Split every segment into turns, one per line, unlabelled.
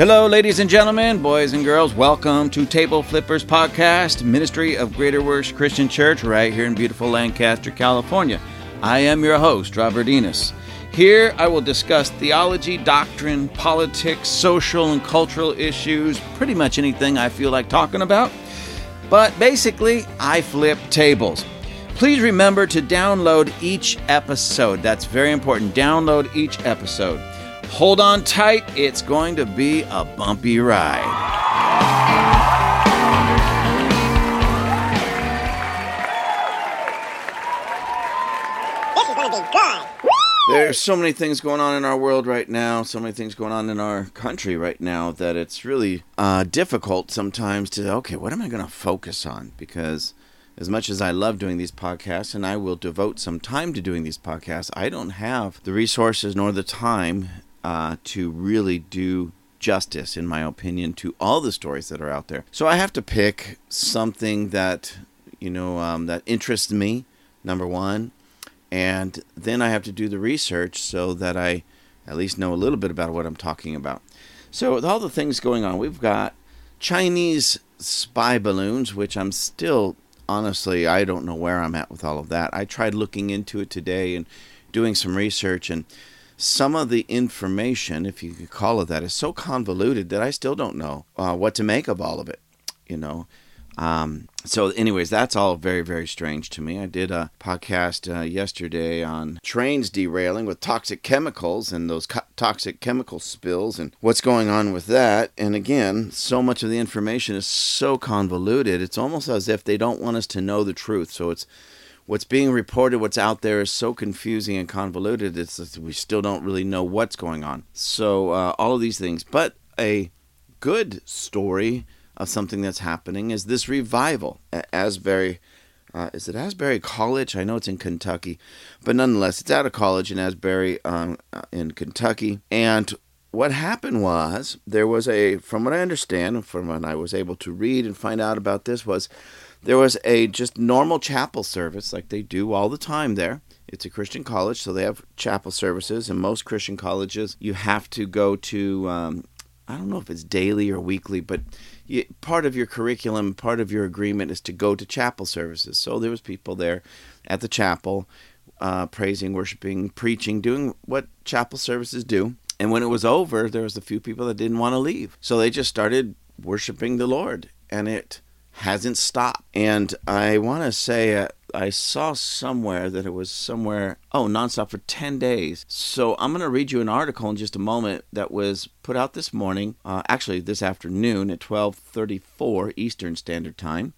Hello, ladies and gentlemen, boys and girls. Welcome to Table Flippers Podcast, Ministry of Greater Works Christian Church, right here in beautiful Lancaster, California. I am your host, Robert Enos. Here I will discuss theology, doctrine, politics, social and cultural issues, pretty much anything I feel like talking about. But basically, I flip tables. Please remember to download each episode. That's very important. Download each episode. Hold on tight, it's going to be a bumpy ride.
This is going to be good.
There's so many things going on in our world right now, so many things going on in our country right now that it's really uh, difficult sometimes to, okay, what am I going to focus on? Because as much as I love doing these podcasts and I will devote some time to doing these podcasts, I don't have the resources nor the time uh, to really do justice, in my opinion, to all the stories that are out there. So I have to pick something that you know um, that interests me. Number one, and then I have to do the research so that I at least know a little bit about what I'm talking about. So with all the things going on, we've got Chinese spy balloons, which I'm still honestly I don't know where I'm at with all of that. I tried looking into it today and doing some research and some of the information, if you could call it that, is so convoluted that I still don't know uh, what to make of all of it. You know, um, so anyways, that's all very very strange to me. I did a podcast uh, yesterday on trains derailing with toxic chemicals and those co- toxic chemical spills and what's going on with that. And again, so much of the information is so convoluted. It's almost as if they don't want us to know the truth. So it's what's being reported, what's out there is so confusing and convoluted. It's we still don't really know what's going on. So uh, all of these things, but a good story of something that's happening is this revival at Asbury. Uh, is it Asbury College? I know it's in Kentucky, but nonetheless, it's out of college in Asbury um, uh, in Kentucky. And what happened was there was a, from what I understand, from what I was able to read and find out about this, was there was a just normal chapel service like they do all the time there. It's a Christian college, so they have chapel services. And most Christian colleges, you have to go to, um, I don't know if it's daily or weekly, but you, part of your curriculum, part of your agreement is to go to chapel services. So there was people there at the chapel, uh, praising, worshiping, preaching, doing what chapel services do. And when it was over, there was a few people that didn't want to leave, so they just started worshiping the Lord, and it hasn't stopped. And I want to say uh, I saw somewhere that it was somewhere oh nonstop for 10 days. So I'm going to read you an article in just a moment that was put out this morning, uh, actually this afternoon at 12:34 Eastern Standard Time,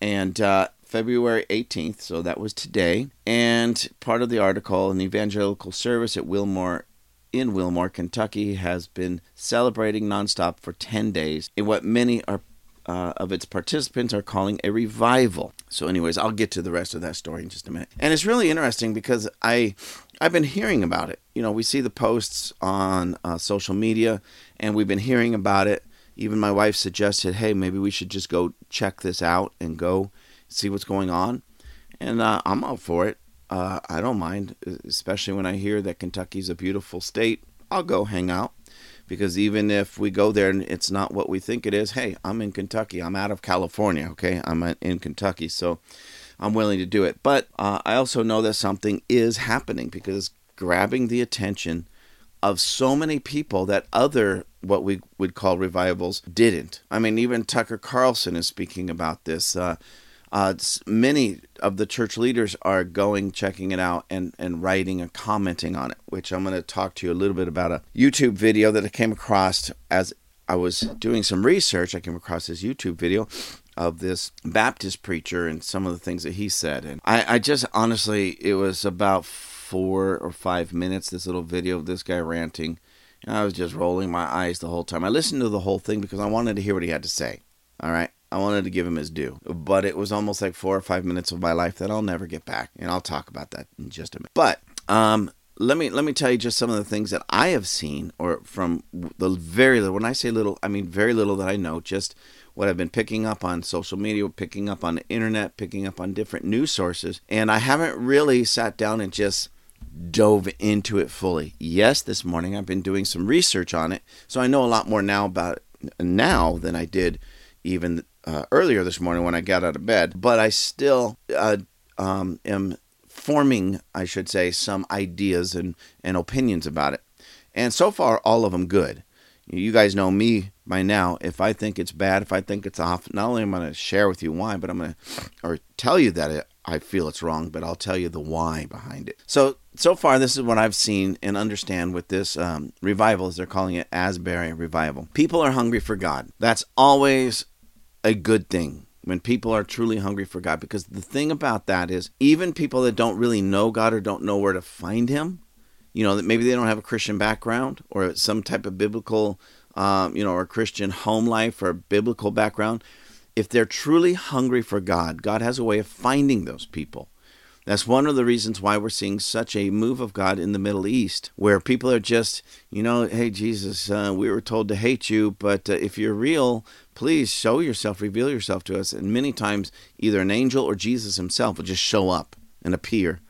and. Uh, February 18th, so that was today. And part of the article, an evangelical service at Wilmore in Wilmore, Kentucky, has been celebrating nonstop for 10 days in what many are uh, of its participants are calling a revival. So, anyways, I'll get to the rest of that story in just a minute. And it's really interesting because I, I've been hearing about it. You know, we see the posts on uh, social media, and we've been hearing about it. Even my wife suggested, "Hey, maybe we should just go check this out and go see what's going on." And uh, I'm all for it. Uh, I don't mind, especially when I hear that Kentucky's a beautiful state. I'll go hang out because even if we go there and it's not what we think it is, hey, I'm in Kentucky. I'm out of California, okay? I'm in Kentucky, so I'm willing to do it. But uh, I also know that something is happening because grabbing the attention of so many people that other what we would call revivals didn't. I mean, even Tucker Carlson is speaking about this. Uh, uh, many of the church leaders are going, checking it out, and, and writing and commenting on it, which I'm going to talk to you a little bit about a YouTube video that I came across as I was doing some research. I came across this YouTube video of this Baptist preacher and some of the things that he said. And I, I just honestly, it was about four or five minutes, this little video of this guy ranting. And I was just rolling my eyes the whole time. I listened to the whole thing because I wanted to hear what he had to say. All right. I wanted to give him his due, but it was almost like four or five minutes of my life that I'll never get back, and I'll talk about that in just a minute. But um, let me let me tell you just some of the things that I have seen, or from the very little. When I say little, I mean very little that I know. Just what I've been picking up on social media, picking up on the internet, picking up on different news sources, and I haven't really sat down and just dove into it fully. Yes, this morning I've been doing some research on it, so I know a lot more now about it now than I did even uh, earlier this morning when I got out of bed. But I still uh, um, am forming, I should say, some ideas and, and opinions about it. And so far, all of them good. You guys know me by now. If I think it's bad, if I think it's off, not only am I going to share with you why, but I'm going to or tell you that it, I feel it's wrong, but I'll tell you the why behind it. So so far, this is what I've seen and understand with this um, revival, as they're calling it, Asbury revival. People are hungry for God. That's always a good thing when people are truly hungry for God, because the thing about that is, even people that don't really know God or don't know where to find Him, you know, that maybe they don't have a Christian background or some type of biblical, um, you know, or Christian home life or biblical background. If they're truly hungry for God, God has a way of finding those people. That's one of the reasons why we're seeing such a move of God in the Middle East, where people are just, you know, hey, Jesus, uh, we were told to hate you, but uh, if you're real, please show yourself, reveal yourself to us. And many times, either an angel or Jesus himself will just show up and appear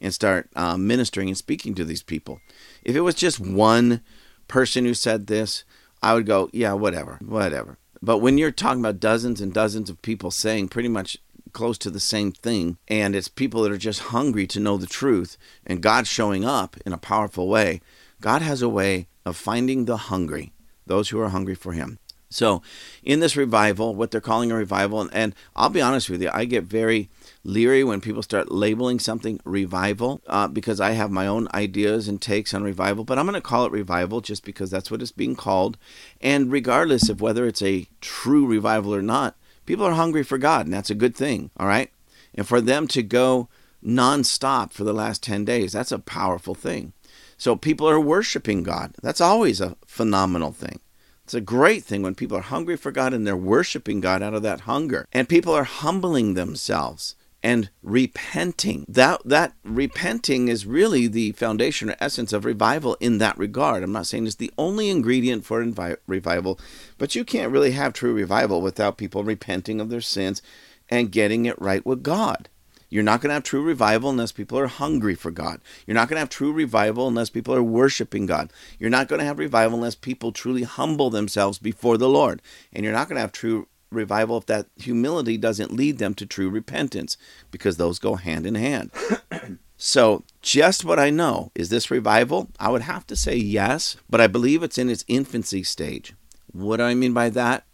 and start uh, ministering and speaking to these people. If it was just one person who said this, I would go, yeah, whatever, whatever. But when you're talking about dozens and dozens of people saying pretty much close to the same thing, and it's people that are just hungry to know the truth, and God showing up in a powerful way, God has a way of finding the hungry, those who are hungry for Him. So, in this revival, what they're calling a revival, and, and I'll be honest with you, I get very leery when people start labeling something revival uh, because I have my own ideas and takes on revival, but I'm going to call it revival just because that's what it's being called. And regardless of whether it's a true revival or not, people are hungry for God, and that's a good thing, all right? And for them to go nonstop for the last 10 days, that's a powerful thing. So people are worshiping God. That's always a phenomenal thing. It's a great thing when people are hungry for God and they're worshiping God out of that hunger. And people are humbling themselves and repenting. That that repenting is really the foundation or essence of revival in that regard. I'm not saying it's the only ingredient for invi- revival, but you can't really have true revival without people repenting of their sins and getting it right with God. You're not going to have true revival unless people are hungry for God. You're not going to have true revival unless people are worshiping God. You're not going to have revival unless people truly humble themselves before the Lord. And you're not going to have true revival if that humility doesn't lead them to true repentance, because those go hand in hand. so, just what I know is this revival? I would have to say yes, but I believe it's in its infancy stage. What do I mean by that?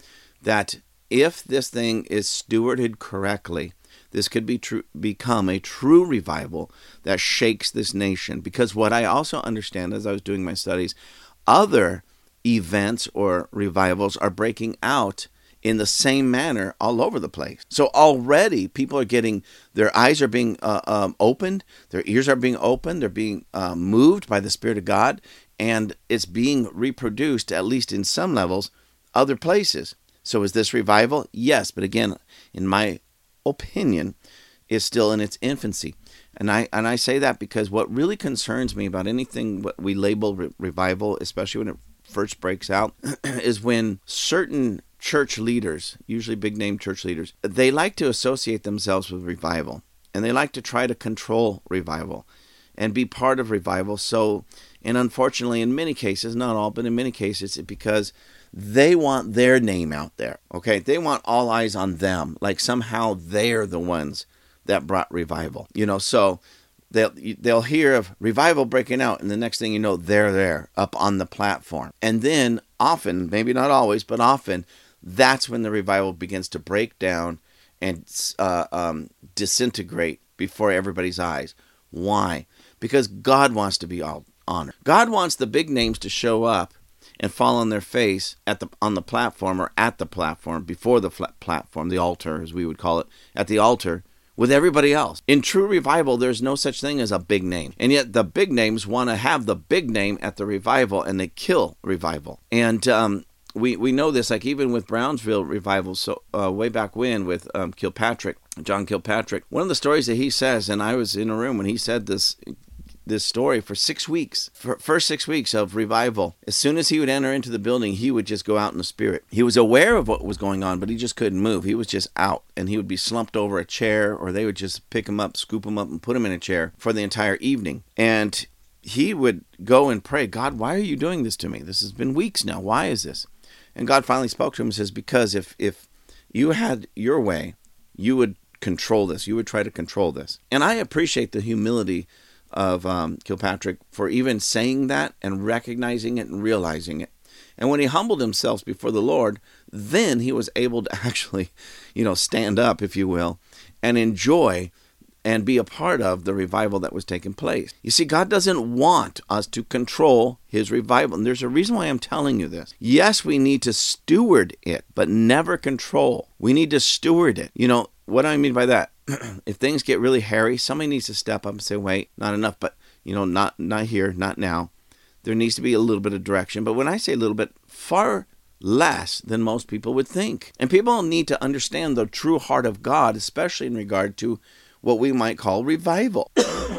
That if this thing is stewarded correctly, this could be true, become a true revival that shakes this nation. Because what I also understand as I was doing my studies, other events or revivals are breaking out in the same manner all over the place. So already people are getting their eyes are being uh, um, opened, their ears are being opened, they're being uh, moved by the Spirit of God, and it's being reproduced at least in some levels other places. So is this revival? Yes, but again, in my opinion, is still in its infancy. And I and I say that because what really concerns me about anything what we label re- revival, especially when it first breaks out, is when certain church leaders, usually big name church leaders, they like to associate themselves with revival and they like to try to control revival and be part of revival. So, and unfortunately, in many cases, not all, but in many cases, it's because they want their name out there. Okay. They want all eyes on them, like somehow they're the ones that brought revival, you know. So, they'll they'll hear of revival breaking out and the next thing you know they're there up on the platform and then often maybe not always but often that's when the revival begins to break down and uh, um, disintegrate before everybody's eyes. Why? Because God wants to be all honored. God wants the big names to show up and fall on their face at the on the platform or at the platform before the platform, the altar as we would call it, at the altar with everybody else. In true revival, there's no such thing as a big name. And yet the big names want to have the big name at the revival and they kill revival. And um, we we know this like even with Brownsville revival so uh, way back when with um, Kilpatrick John Kilpatrick one of the stories that he says and I was in a room when he said this this story for six weeks, for first six weeks of revival. As soon as he would enter into the building, he would just go out in the spirit. He was aware of what was going on, but he just couldn't move. He was just out, and he would be slumped over a chair, or they would just pick him up, scoop him up, and put him in a chair for the entire evening. And he would go and pray, God, why are you doing this to me? This has been weeks now. Why is this? And God finally spoke to him and says, Because if if you had your way, you would control this. You would try to control this. And I appreciate the humility of um, Kilpatrick for even saying that and recognizing it and realizing it. And when he humbled himself before the Lord, then he was able to actually, you know, stand up, if you will, and enjoy and be a part of the revival that was taking place. You see, God doesn't want us to control His revival. And there's a reason why I'm telling you this. Yes, we need to steward it, but never control. We need to steward it. You know, what do I mean by that? if things get really hairy, somebody needs to step up and say, wait, not enough, but, you know, not, not here, not now. There needs to be a little bit of direction. But when I say a little bit, far less than most people would think. And people need to understand the true heart of God, especially in regard to what we might call revival.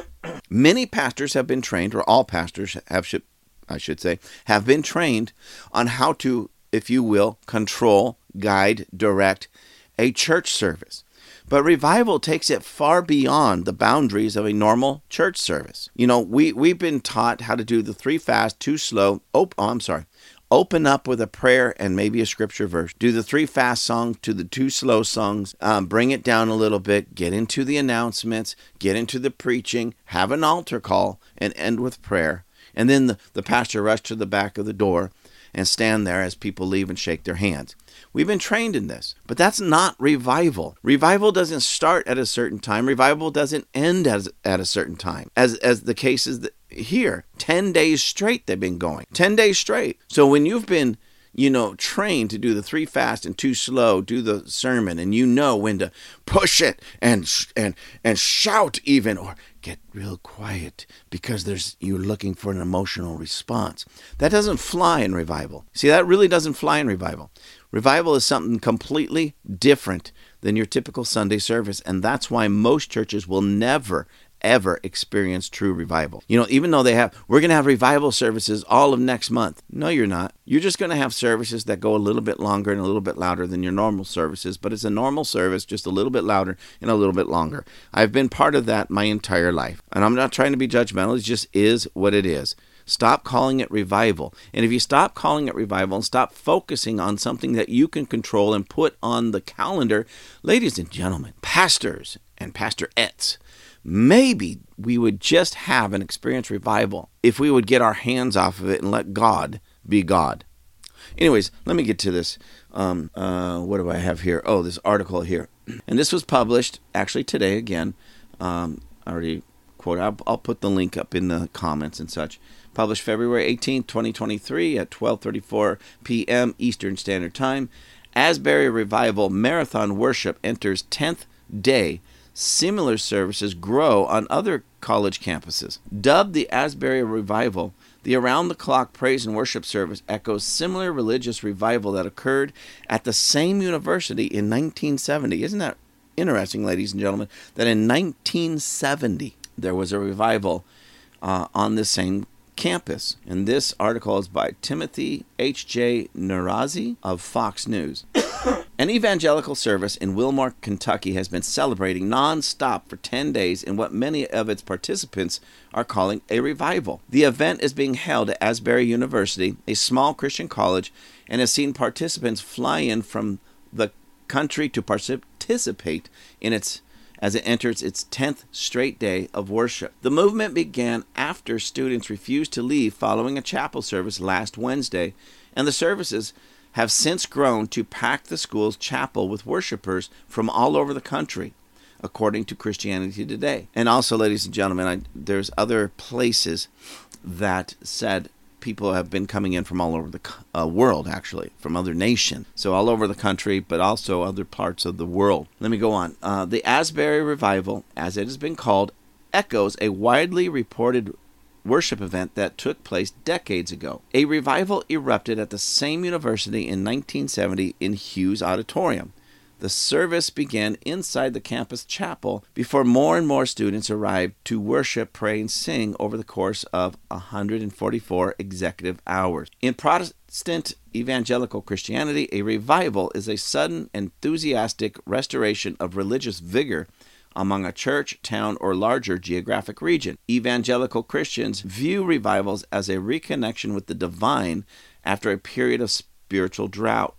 Many pastors have been trained, or all pastors have, should, I should say, have been trained on how to, if you will, control, guide, direct a church service. But revival takes it far beyond the boundaries of a normal church service. You know, we, we've been taught how to do the three fast, two slow. Oh, oh I'm sorry. Open up with a prayer and maybe a scripture verse. Do the three fast songs to the two slow songs. Um, bring it down a little bit. Get into the announcements. Get into the preaching. Have an altar call and end with prayer. And then the, the pastor rushed to the back of the door and stand there as people leave and shake their hands. We've been trained in this, but that's not revival. Revival doesn't start at a certain time. Revival doesn't end as, at a certain time, as as the case is here. Ten days straight they've been going. Ten days straight. So when you've been you know, trained to do the three fast and two slow, do the sermon, and you know when to push it and and and shout even, or get real quiet because there's you're looking for an emotional response. That doesn't fly in revival. See, that really doesn't fly in revival. Revival is something completely different than your typical Sunday service, and that's why most churches will never ever experience true revival. You know, even though they have, we're going to have revival services all of next month. No, you're not. You're just going to have services that go a little bit longer and a little bit louder than your normal services, but it's a normal service, just a little bit louder and a little bit longer. I've been part of that my entire life. And I'm not trying to be judgmental, it just is what it is. Stop calling it revival. And if you stop calling it revival and stop focusing on something that you can control and put on the calendar, ladies and gentlemen, pastors and pastorettes, maybe we would just have an experience revival if we would get our hands off of it and let God be God. Anyways, let me get to this. Um, uh, what do I have here? Oh, this article here. And this was published actually today again. Um, I already quote. I'll, I'll put the link up in the comments and such. Published February 18, 2023 at 12:34 p.m. Eastern Standard Time. Asbury Revival Marathon Worship enters 10th day Similar services grow on other college campuses. Dubbed the Asbury Revival, the around the clock praise and worship service echoes similar religious revival that occurred at the same university in 1970. Isn't that interesting, ladies and gentlemen, that in 1970 there was a revival uh, on the same campus. And this article is by Timothy H.J. Nerozzi of Fox News. An evangelical service in Wilmore, Kentucky has been celebrating non-stop for 10 days in what many of its participants are calling a revival. The event is being held at Asbury University, a small Christian college, and has seen participants fly in from the country to participate in its as it enters its 10th straight day of worship. The movement began after students refused to leave following a chapel service last Wednesday, and the services have since grown to pack the school's chapel with worshipers from all over the country according to Christianity Today. And also, ladies and gentlemen, I, there's other places that said people have been coming in from all over the uh, world, actually, from other nations. So, all over the country, but also other parts of the world. Let me go on. Uh, the Asbury Revival, as it has been called, echoes a widely reported worship event that took place decades ago. A revival erupted at the same university in 1970 in Hughes Auditorium. The service began inside the campus chapel before more and more students arrived to worship, pray, and sing over the course of 144 executive hours. In Protestant evangelical Christianity, a revival is a sudden, enthusiastic restoration of religious vigor among a church, town, or larger geographic region. Evangelical Christians view revivals as a reconnection with the divine after a period of spiritual drought.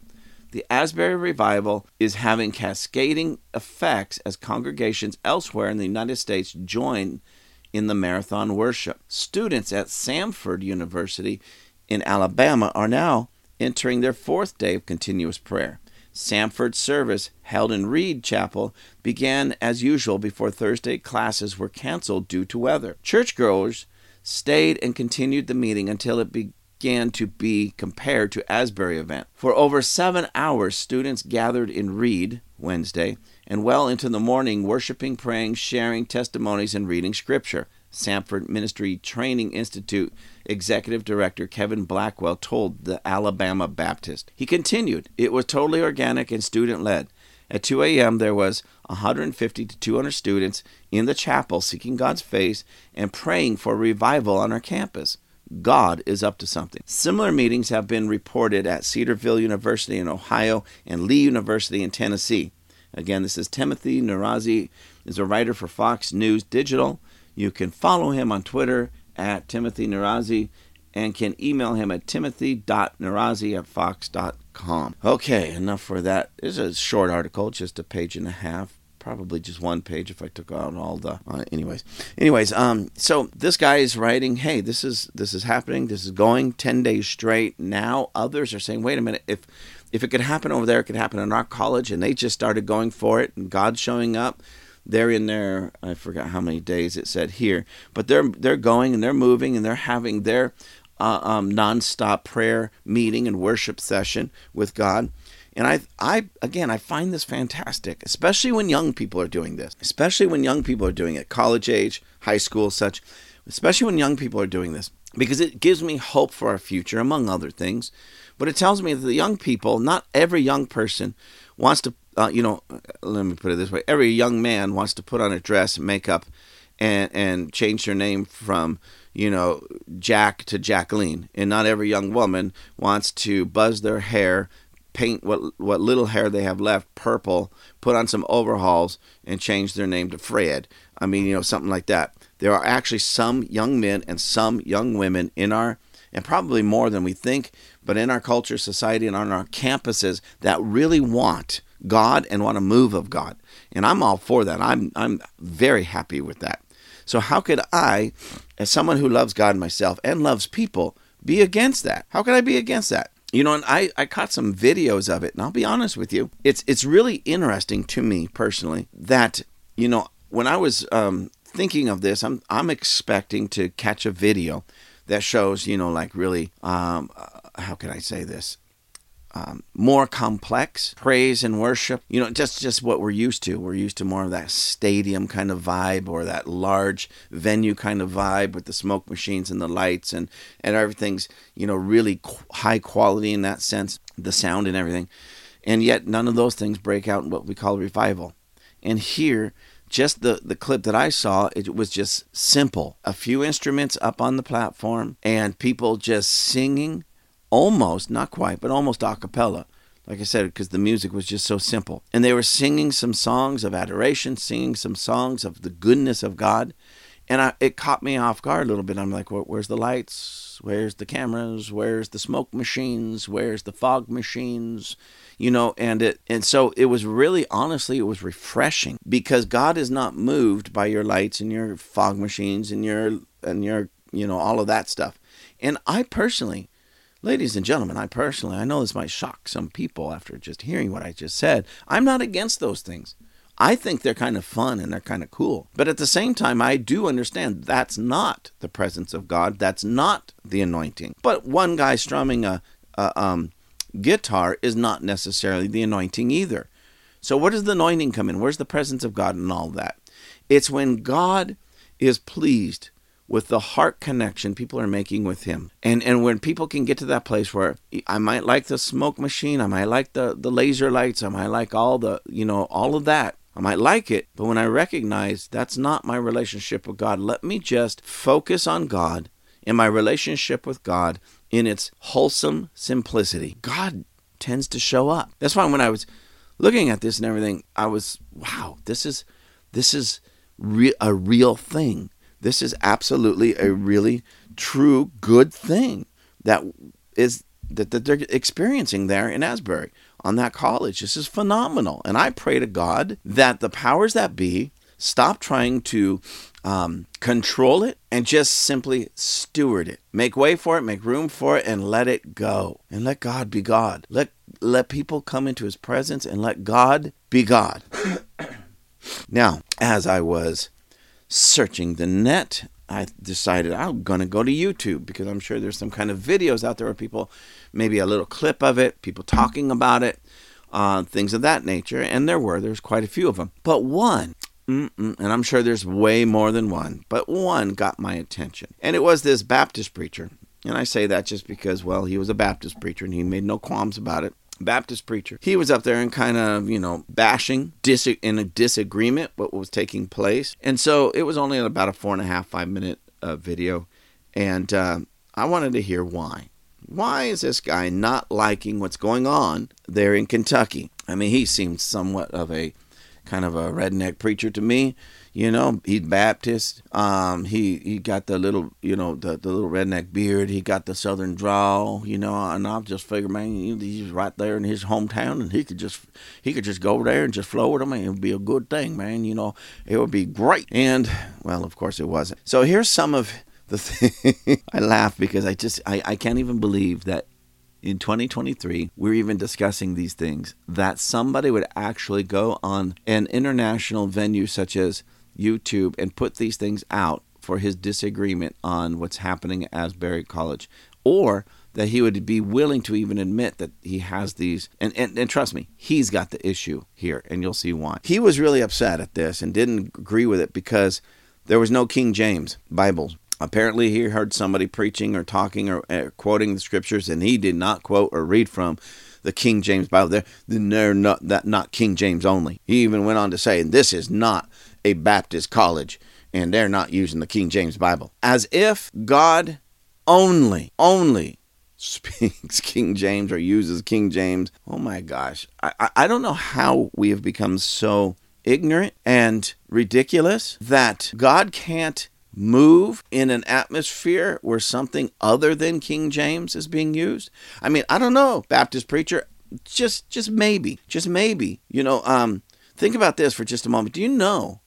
The Asbury revival is having cascading effects as congregations elsewhere in the United States join in the marathon worship. Students at Samford University in Alabama are now entering their fourth day of continuous prayer. Samford's service, held in Reid Chapel, began as usual before Thursday classes were canceled due to weather. Churchgoers stayed and continued the meeting until it began to be compared to Asbury event. For over seven hours, students gathered in Reed Wednesday and well into the morning, worshiping, praying, sharing testimonies, and reading scripture. Samford Ministry Training Institute Executive Director Kevin Blackwell told the Alabama Baptist. He continued, It was totally organic and student led. At 2 a.m., there was 150 to 200 students in the chapel seeking God's face and praying for revival on our campus. God is up to something. Similar meetings have been reported at Cedarville University in Ohio and Lee University in Tennessee. Again, this is Timothy Nerozzi, is a writer for Fox News Digital. You can follow him on Twitter at Timothy Nerozzi and can email him at timothy.nerozzi at fox.com. Okay, enough for that. It's a short article, just a page and a half. Probably just one page if I took out all the. Uh, anyways, anyways, um, so this guy is writing, "Hey, this is this is happening. This is going ten days straight." Now others are saying, "Wait a minute, if if it could happen over there, it could happen in our college," and they just started going for it, and God's showing up they're in there i forgot how many days it said here but they're they're going and they're moving and they're having their uh, um, nonstop prayer meeting and worship session with god. And I, I again, I find this fantastic, especially when young people are doing this, especially when young people are doing it, college age, high school, such, especially when young people are doing this, because it gives me hope for our future, among other things. But it tells me that the young people, not every young person wants to uh, you know, let me put it this way: every young man wants to put on a dress, makeup, and and change their name from you know Jack to Jacqueline, and not every young woman wants to buzz their hair, paint what what little hair they have left purple, put on some overhauls, and change their name to Fred. I mean, you know, something like that. There are actually some young men and some young women in our and probably more than we think, but in our culture, society, and on our campuses that really want God and want to move of God. And I'm all for that. I'm I'm very happy with that. So how could I, as someone who loves God myself and loves people, be against that? How could I be against that? You know, and I, I caught some videos of it, and I'll be honest with you. It's it's really interesting to me personally that, you know, when I was um, thinking of this, I'm I'm expecting to catch a video that shows, you know, like really um, uh, how can I say this? um, more complex praise and worship. You know, just just what we're used to. We're used to more of that stadium kind of vibe or that large venue kind of vibe with the smoke machines and the lights and and everything's you know really high quality in that sense, the sound and everything. And yet none of those things break out in what we call revival. And here just the, the clip that I saw, it was just simple. A few instruments up on the platform and people just singing almost, not quite, but almost a cappella. Like I said, because the music was just so simple. And they were singing some songs of adoration, singing some songs of the goodness of God. And I, it caught me off guard a little bit. I'm like, where's the lights? Where's the cameras? Where's the smoke machines? Where's the fog machines? You know, and it and so it was really honestly it was refreshing because God is not moved by your lights and your fog machines and your and your you know all of that stuff. And I personally Ladies and gentlemen, I personally, I know this might shock some people after just hearing what I just said. I'm not against those things. I think they're kind of fun and they're kind of cool. But at the same time, I do understand that's not the presence of God. That's not the anointing. But one guy strumming a, a um, guitar is not necessarily the anointing either. So, where does the anointing come in? Where's the presence of God and all that? It's when God is pleased with the heart connection people are making with him. And and when people can get to that place where I might like the smoke machine, I might like the the laser lights, I might like all the, you know, all of that. I might like it, but when I recognize that's not my relationship with God, let me just focus on God in my relationship with God in its wholesome simplicity. God tends to show up. That's why when I was looking at this and everything, I was, wow, this is this is re- a real thing. This is absolutely a really true good thing that is that, that they're experiencing there in Asbury on that college. This is phenomenal. And I pray to God that the powers that be stop trying to um, control it and just simply steward it. Make way for it, make room for it, and let it go. And let God be God. Let let people come into His presence and let God be God. now, as I was searching the net, I decided I'm going to go to YouTube because I'm sure there's some kind of videos out there where people, maybe a little clip of it, people talking about it, uh, things of that nature. And there were, there's quite a few of them. But one, and I'm sure there's way more than one, but one got my attention. And it was this Baptist preacher. And I say that just because, well, he was a Baptist preacher and he made no qualms about it. Baptist preacher. He was up there and kind of, you know, bashing, dis- in a disagreement what was taking place. And so it was only about a four and a half, five minute uh, video. And uh, I wanted to hear why. Why is this guy not liking what's going on there in Kentucky? I mean, he seems somewhat of a kind of a redneck preacher to me. You know, he's Baptist. Um, he he got the little, you know, the, the little redneck beard. He got the southern drawl. You know, and I just figured, man, he's right there in his hometown, and he could just he could just go there and just flow with them, and it would be a good thing, man. You know, it would be great. And well, of course, it wasn't. So here's some of the thing. I laugh because I just I, I can't even believe that in 2023, we're even discussing these things, that somebody would actually go on an international venue such as YouTube and put these things out for his disagreement on what's happening at Asbury College, or that he would be willing to even admit that he has these. And, and, and trust me, he's got the issue here, and you'll see why. He was really upset at this and didn't agree with it because there was no King James Bible apparently he heard somebody preaching or talking or, uh, quoting the scriptures and he did not quote or read from the King James Bible. They're, they're not that not King James only. He even went on to say, and "This is not a Baptist college, and they're not using the King James Bible." As if God only, only speaks King James or uses King James. Oh my gosh, I, I don't know how we have become so ignorant and ridiculous that God can't move in an atmosphere where something other than King James is being used? I mean, I don't know, Baptist preacher, just just maybe, just maybe. You know, um, think about this for just a moment. Do you know?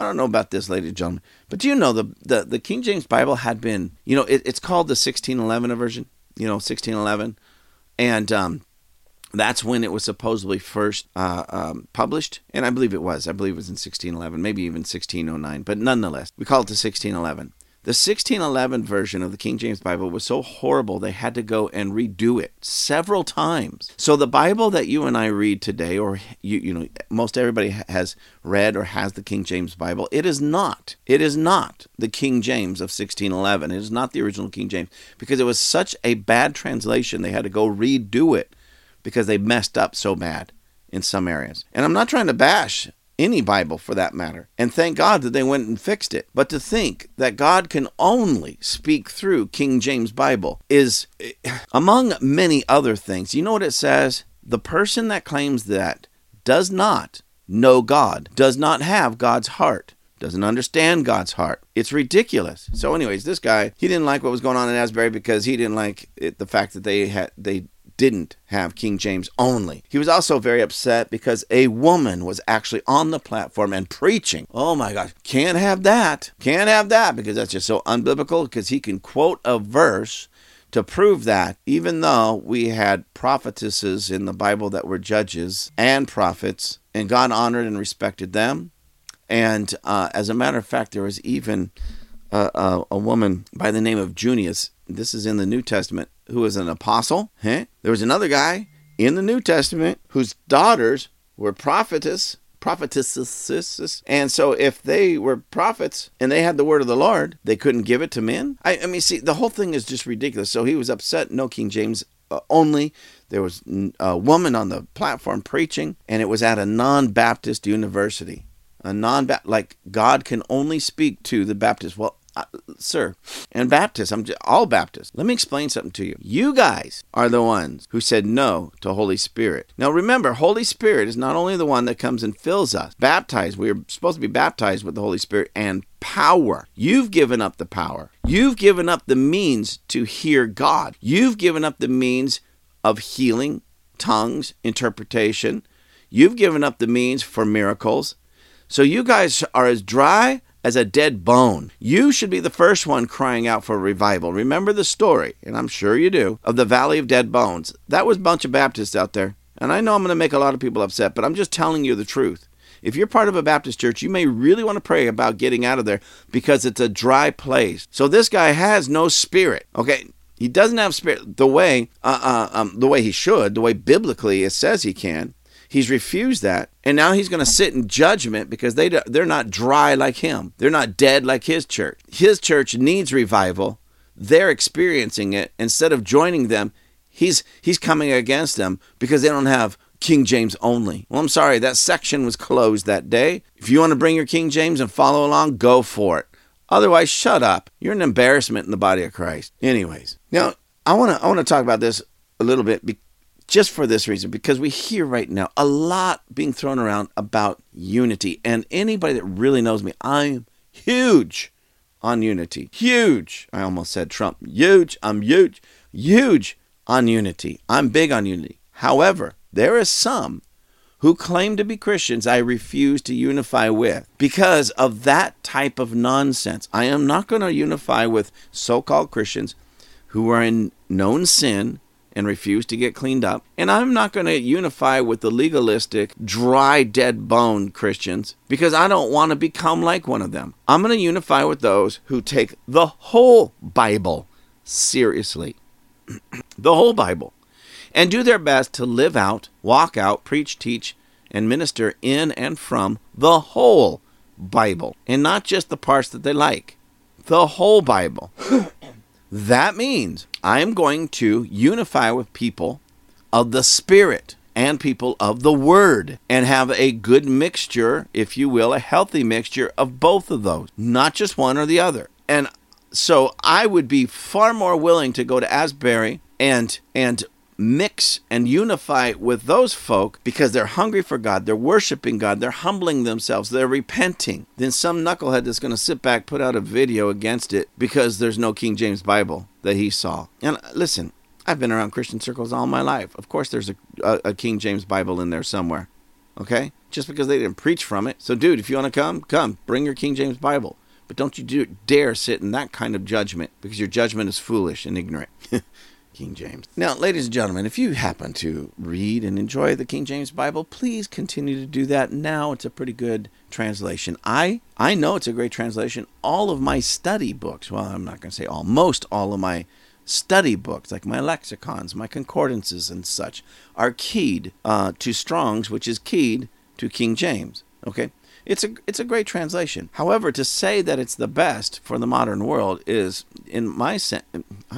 I don't know about this, ladies and gentlemen, but do you know the the, the King James Bible had been, you know, it, it's called the 1611 version, you know, 1611, and um, that's when it was supposedly first uh, um, published, and I believe it was. I believe it was in 1611, maybe even 1609, but nonetheless, we call it the 1611. The 1611 version of the King James Bible was so horrible they had to go and redo it several times. So the Bible that you and I read today, or you, you know, most everybody has read or has the King James Bible, it is not. It is not the King James of 1611. It is not the original King James because it was such a bad translation they had to go redo it because they messed up so bad in some areas. And I'm not trying to bash any Bible for that matter. And thank God that they went and fixed it. But to think that God can only speak through King James Bible is, eh, among many other things, you know what it says? The person that claims that does not know God, does not have God's heart doesn't understand God's heart. It's ridiculous. So, anyways, this guy he didn't like what was going on in Asbury because he didn't like it, the fact that they had they didn't have King James only. He was also very upset because a woman was actually on the platform and preaching. Oh my gosh, can't have that. Can't have that because that's just so unbiblical because he can quote a verse to prove that, even though we had prophetesses in the Bible that were judges and prophets, and God honored and respected them. And uh, as a matter of fact, there was even a, a, a woman by the name of Junius. This is in the New Testament who was an apostle. Huh? There was another guy in the New Testament whose daughters were prophetess, prophetesses. And so if they were prophets and they had the word of the Lord, they couldn't give it to men. I, I mean, see, the whole thing is just ridiculous. So he was upset. No King James uh, only. There was a woman on the platform preaching, and it was at a non Baptist university. A non like God can only speak to the Baptist. Well, uh, sir, and Baptists, I'm all Baptists. Let me explain something to you. You guys are the ones who said no to Holy Spirit. Now remember, Holy Spirit is not only the one that comes and fills us. Baptized, we are supposed to be baptized with the Holy Spirit and power. You've given up the power. You've given up the means to hear God. You've given up the means of healing, tongues, interpretation. You've given up the means for miracles. So you guys are as dry as a dead bone. You should be the first one crying out for revival. Remember the story, and I'm sure you do, of the Valley of Dead Bones. That was a bunch of Baptists out there. And I know I'm going to make a lot of people upset, but I'm just telling you the truth. If you're part of a Baptist church, you may really want to pray about getting out of there because it's a dry place. So this guy has no spirit. Okay, he doesn't have spirit the way uh, uh, um, the way he should, the way biblically it says he can. He's refused that, and now he's going to sit in judgment because they they're not dry like him. They're not dead like his church. His church needs revival. They're experiencing it. Instead of joining them, he's he's coming against them because they don't have King James only. Well, I'm sorry, that section was closed that day. If you want to bring your King James and follow along, go for it. Otherwise, shut up. You're an embarrassment in the body of Christ. Anyways, now I want to I want to talk about this a little bit just for this reason, because we hear right now a lot being thrown around about unity. And anybody that really knows me, I'm huge on unity. Huge. I almost said Trump. Huge. I'm huge. Huge on unity. I'm big on unity. However, there are some who claim to be Christians I refuse to unify with because of that type of nonsense. I am not going to unify with so called Christians who are in known sin and refuse to get cleaned up. And I'm not going to unify with the legalistic, dry, dead bone Christians because I don't want to become like one of them. I'm going to unify with those who take the whole Bible seriously. the whole Bible. And do their best to live out, walk out, preach, teach, and minister in and from the whole Bible and not just the parts that they like. The whole Bible. that means I am going to unify with people of the Spirit and people of the Word and have a good mixture, if you will, a healthy mixture of both of those, not just one or the other. And so I would be far more willing to go to Asbury and and mix and unify with those folk because they're hungry for God, they're worshiping God, they're humbling themselves, they're repenting, then some knucklehead that's going to sit back, put out a video against it because there's no King James Bible that he saw. And uh, listen, I've been around Christian circles all my life. Of course, there's a, a, a King James Bible in there somewhere. Okay? Just because they didn't preach from it. So, dude, if you want to come, come. Bring your King James Bible. But don't you do, dare sit in that kind of judgment because your judgment is foolish and ignorant. King James. Now, ladies and gentlemen, if you happen to read and enjoy the King James Bible, please continue to do that. Now it's a pretty good translation. I I know it's a great translation. All of my study books, well, I'm not going to say all, most all of my study books, like my lexicons, my concordances, and such, are keyed uh, to Strong's, which is keyed to King James. Okay, it's a it's a great translation. However, to say that it's the best for the modern world is, in my sense,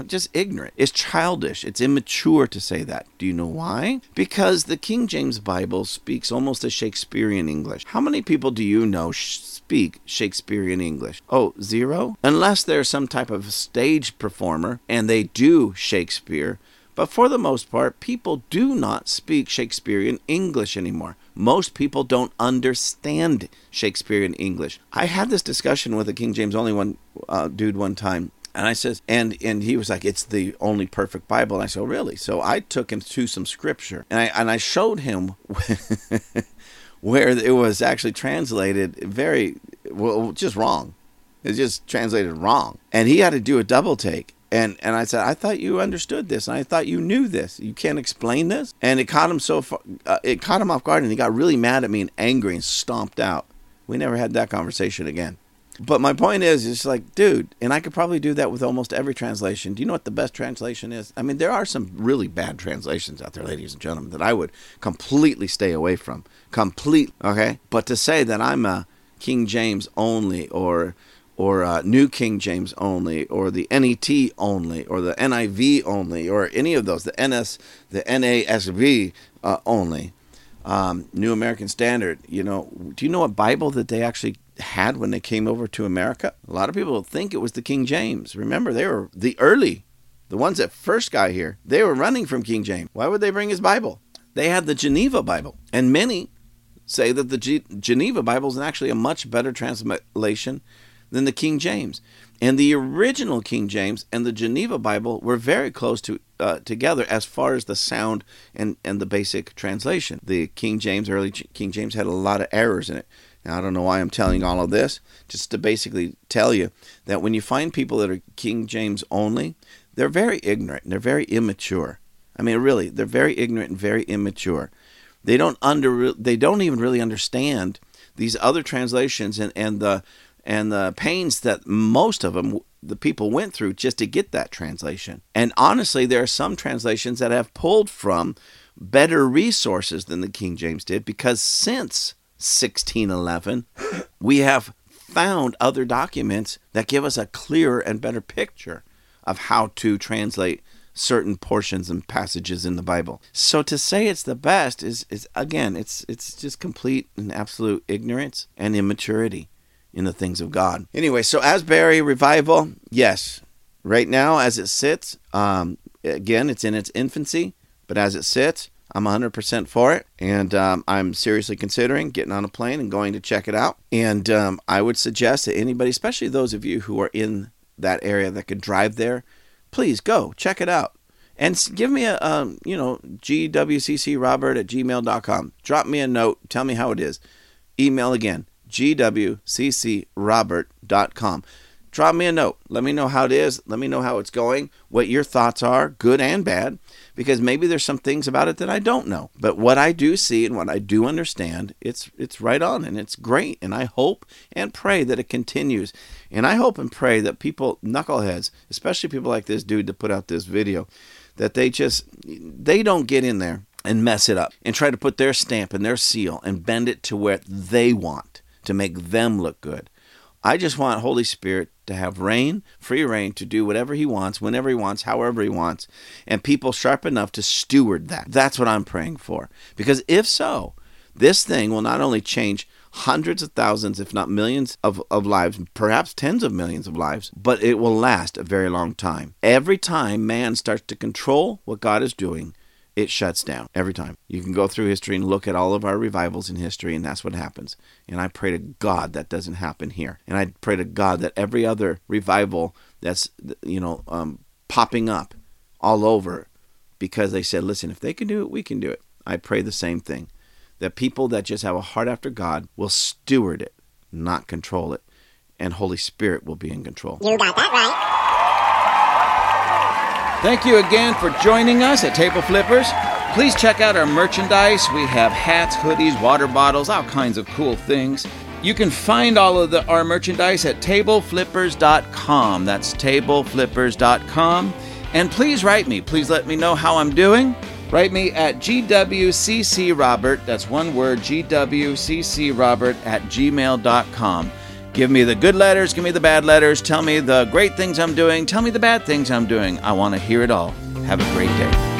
just ignorant. It's childish. It's immature to say that. Do you know why? Because the King James Bible speaks almost a Shakespearean English. How many people do you know speak Shakespearean English? Oh, zero? Unless they're some type of stage performer and they do Shakespeare. But for the most part, people do not speak Shakespearean English anymore. Most people don't understand Shakespearean English. I had this discussion with a King James only one uh, dude one time. And I says, and and he was like, it's the only perfect Bible. And I said, oh, really? So I took him to some scripture, and I and I showed him where it was actually translated very well, just wrong. It's just translated wrong, and he had to do a double take. And and I said, I thought you understood this, and I thought you knew this. You can't explain this. And it caught him so far, uh, it caught him off guard, and he got really mad at me and angry and stomped out. We never had that conversation again. But my point is, it's like, dude, and I could probably do that with almost every translation. Do you know what the best translation is? I mean, there are some really bad translations out there, ladies and gentlemen, that I would completely stay away from. Complete, okay? But to say that I'm a King James only or or uh, New King James only, or the NET only, or the NIV only, or any of those, the NS, the NASV uh, only, um, New American Standard. You know, do you know what Bible that they actually had when they came over to America? A lot of people think it was the King James. Remember, they were the early, the ones that first got here. They were running from King James. Why would they bring his Bible? They had the Geneva Bible, and many say that the G- Geneva Bible is actually a much better translation than the King James. And the original King James and the Geneva Bible were very close to uh, together as far as the sound and, and the basic translation. The King James, early King James, had a lot of errors in it. Now, I don't know why I'm telling all of this, just to basically tell you that when you find people that are King James only, they're very ignorant and they're very immature. I mean, really, they're very ignorant and very immature. They don't under they don't even really understand these other translations and, and the and the pains that most of them the people went through just to get that translation. And honestly, there are some translations that have pulled from better resources than the King James did because since 1611 we have found other documents that give us a clearer and better picture of how to translate certain portions and passages in the Bible. So to say it's the best is is again it's it's just complete and absolute ignorance and immaturity in the things of God. Anyway, so Asbury revival, yes, right now as it sits, um, again, it's in its infancy, but as it sits, I'm 100% for it, and um, I'm seriously considering getting on a plane and going to check it out. And um, I would suggest that anybody, especially those of you who are in that area that could drive there, please go check it out. And give me a, um, you know, gwccrobert at gmail.com. Drop me a note. Tell me how it is. Email again, gwccrobert.com. Drop me a note. Let me know how it is. Let me know how it's going, what your thoughts are, good and bad, because maybe there's some things about it that I don't know. But what I do see and what I do understand, it's it's right on and it's great. And I hope and pray that it continues. And I hope and pray that people, knuckleheads, especially people like this dude to put out this video, that they just they don't get in there and mess it up and try to put their stamp and their seal and bend it to what they want to make them look good. I just want Holy Spirit to have reign, free reign to do whatever he wants, whenever he wants, however he wants, and people sharp enough to steward that. That's what I'm praying for. Because if so, this thing will not only change hundreds of thousands, if not millions of, of lives, perhaps tens of millions of lives, but it will last a very long time. Every time man starts to control what God is doing, it shuts down every time. You can go through history and look at all of our revivals in history, and that's what happens. And I pray to God that doesn't happen here. And I pray to God that every other revival that's you know um, popping up all over, because they said, listen, if they can do it, we can do it. I pray the same thing. That people that just have a heart after God will steward it, not control it, and Holy Spirit will be in control.
You got that right.
Thank you again for joining us at Table Flippers. Please check out our merchandise. We have hats, hoodies, water bottles, all kinds of cool things. You can find all of the, our merchandise at tableflippers.com. That's tableflippers.com. And please write me. Please let me know how I'm doing. Write me at gwccrobert, that's one word, gwccrobert at gmail.com. Give me the good letters, give me the bad letters, tell me the great things I'm doing, tell me the bad things I'm doing. I want to hear it all. Have a great day.